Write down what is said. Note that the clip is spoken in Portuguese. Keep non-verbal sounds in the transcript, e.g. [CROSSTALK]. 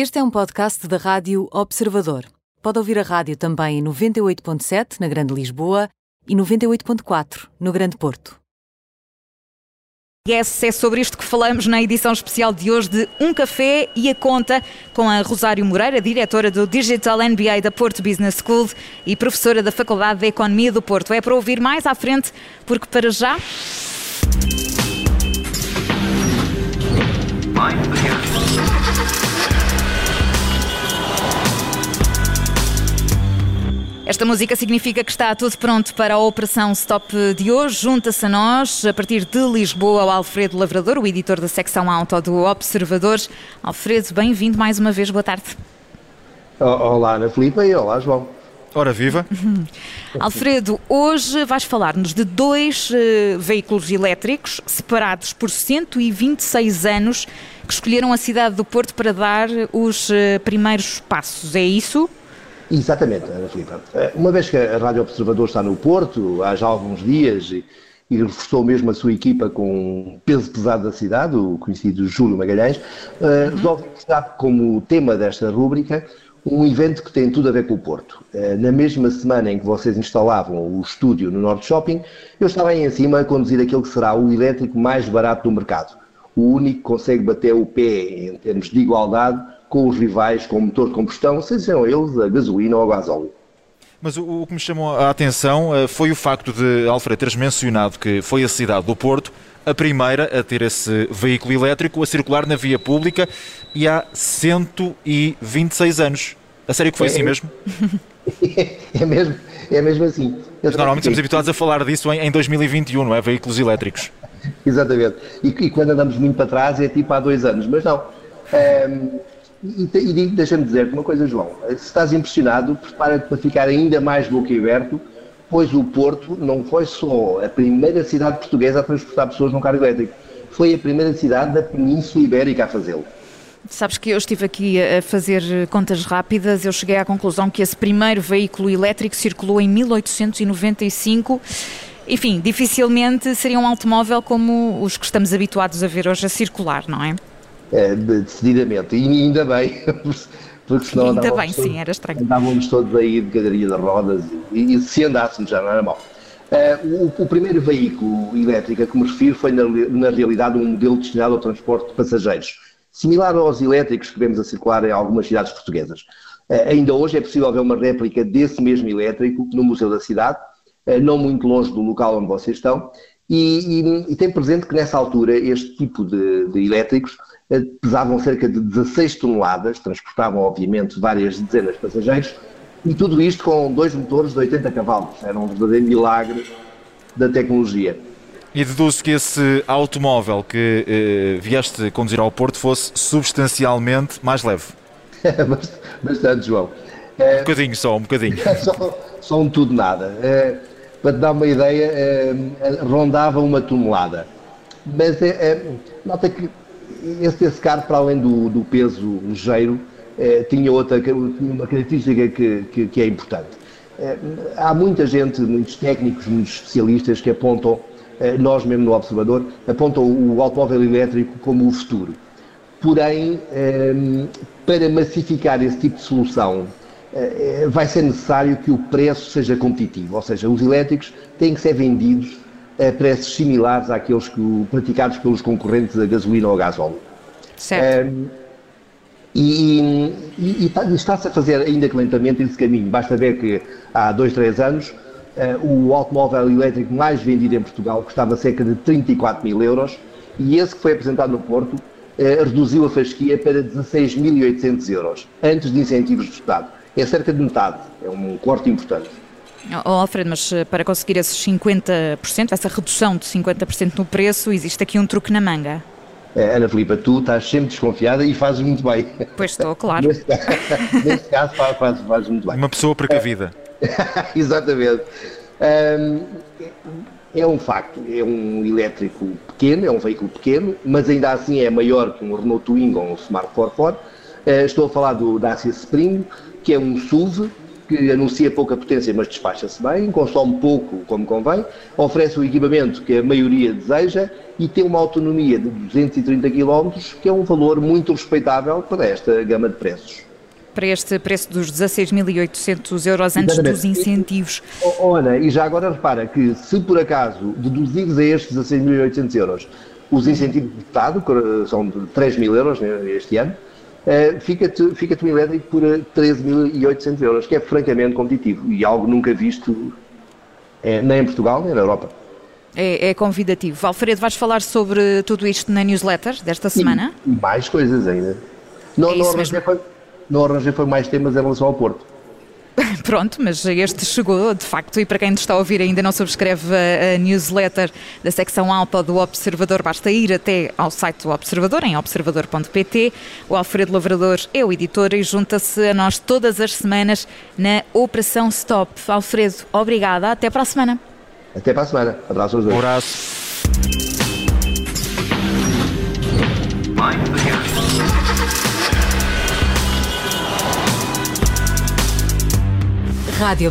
Este é um podcast da Rádio Observador. Pode ouvir a rádio também em 98.7 na Grande Lisboa e 98.4 no Grande Porto. Yes, é sobre isto que falamos na edição especial de hoje de Um Café e a Conta com a Rosário Moreira, diretora do Digital MBA da Porto Business School e professora da Faculdade de Economia do Porto. É para ouvir mais à frente, porque para já. Esta música significa que está tudo pronto para a Operação Stop de hoje. Junta-se a nós, a partir de Lisboa, o Alfredo Lavrador, o editor da secção auto do Observador. Alfredo, bem-vindo mais uma vez, boa tarde. Olá, Ana Filipe e olá, João. Ora viva! [LAUGHS] Alfredo, hoje vais falar-nos de dois uh, veículos elétricos separados por 126 anos que escolheram a cidade do Porto para dar os uh, primeiros passos. É isso? Exatamente, Ana Filipe. Eh, uma vez que a Rádio Observador está no Porto, há já alguns dias, e, e reforçou mesmo a sua equipa com um peso pesado da cidade, o conhecido Júlio Magalhães, uh, resolve dar como tema desta rúbrica um evento que tem tudo a ver com o Porto. Uh, na mesma semana em que vocês instalavam o estúdio no Norte Shopping, eu estava aí em cima a conduzir aquele que será o elétrico mais barato do mercado. O único que consegue bater o pé em termos de igualdade com os rivais com motor de combustão, sejam eles a gasolina ou a gasóleo. Mas o, o, que me chamou a atenção uh, foi o facto de Alfredo teres mencionado que foi a cidade do Porto a primeira a ter esse veículo elétrico a circular na via pública e há 126 anos. A sério que foi é, assim mesmo? [LAUGHS] É mesmo, é mesmo assim. Mas normalmente estamos habituados a falar disso em, em 2021, não é? Veículos elétricos. [LAUGHS] Exatamente. E, e, quando andamos muito para trás é tipo há dois anos, mas não. Um, e, e deixa-me dizer-te uma coisa, João. Se estás impressionado, prepara-te para ficar ainda mais boquiaberto, pois o Porto não foi só a primeira cidade portuguesa a transportar pessoas num carro elétrico, foi a primeira cidade da Península Ibérica a fazê-lo. Sabes que eu estive aqui a fazer contas rápidas, eu cheguei à conclusão que esse primeiro veículo elétrico circulou em 1895. Enfim, dificilmente seria um automóvel como os que estamos habituados a ver hoje a circular, não é? É, decididamente. E ainda bem, [LAUGHS] porque senão ainda bem, todos, sim, era estranho. andávamos todos aí de cadeira de rodas e, e, se andássemos já não era mal. Uh, o, o, primeiro veículo elétrico a que me refiro foi, na, na, realidade, um modelo destinado ao transporte de passageiros, similar aos elétricos que vemos a circular em algumas cidades portuguesas. Uh, ainda hoje é possível ver uma réplica desse mesmo elétrico no Museu da Cidade, uh, não muito longe do local onde vocês estão, e, e, e tem presente que nessa altura este tipo de, de elétricos eh, pesavam cerca de 16 toneladas, transportavam obviamente várias dezenas de passageiros, e tudo isto com dois motores de 80 cavalos. Era um verdadeiro milagre da tecnologia. E deduzo que esse automóvel que eh, vieste conduzir ao Porto fosse substancialmente mais leve. [LAUGHS] Bastante, João. Um bocadinho só, um bocadinho. [LAUGHS] só, só um tudo nada. É, para te dar uma ideia, é, rondava uma tonelada. Mas é, é, nota que esse, esse carro, para além do, do peso ligeiro, eh, tinha outra tinha uma característica que, que, que é importante. Eh, há muita gente, muitos técnicos, muitos especialistas que apontam, eh, nós mesmo no Observador, apontam o automóvel elétrico como o futuro. Porém, eh, para massificar esse tipo de solução, eh, vai ser necessário que o preço seja competitivo, ou seja, os elétricos têm que ser vendidos a preços similares àqueles que, praticados pelos concorrentes a gasolina ou a gasóleo. Certo. Um, e, e, e, tá, está-se a fazer ainda que lentamente esse caminho. Basta ver que há dois, três anos o automóvel elétrico mais vendido em Portugal custava cerca de 34 mil euros e esse que foi apresentado no Porto reduziu a fasquia para 16.800 euros, antes de incentivos do Estado. É cerca de metade, é um corte importante. Oh, Alfredo, mas eh, para conseguir esses 50%, essa redução de 50% no preço, existe aqui um truque na manga. É, Ana Filipa, tu estás sempre desconfiada e fazes muito bem. Pois estou, claro. neste, [LAUGHS] neste caso, fazes, fazes muito bem. Uma pessoa precavida. [LAUGHS] Exatamente. Um, é um facto, é um elétrico pequeno, é um veículo pequeno, mas ainda assim é maior que um Renault Twingo ou um Smart 44. Uh, estou a falar do Dacia Spring, que é um SUV que anuncia pouca potência, mas despacha-se bem, consome pouco como convém, oferece o equipamento que a maioria deseja e tem uma autonomia de 230 km, que é um valor muito respeitável para esta gama de preços. Para este preço dos 16.800 euros antes Exatamente. dos incentivos. Ana, e já agora repara que se por acaso deduzires a estes 16.800 euros os incentivos de Estado, que são de 3 mil euros né, este ano, uh, fica-te fica um elétrico por 13.800 euros, que é francamente competitivo e algo nunca visto é, nem em Portugal nem na Europa. É, é, convidativo. Alfredo, vais falar sobre tudo isto na newsletter desta semana? E mais coisas ainda. Não, é não, arranjei foi, não arranjei foi mais temas em relação ao Porto. Pronto, mas este chegou de facto, e para quem nos está a ouvir ainda não subscreve a, a newsletter da secção alta do Observador, basta ir até ao site do Observador, em observador.pt. O Alfredo Lavrador é o editor e junta-se a nós todas as semanas na Operação Stop. Alfredo, obrigada, até para a semana. Até para a semana. Abraço aos dois. Um abraço. Rádio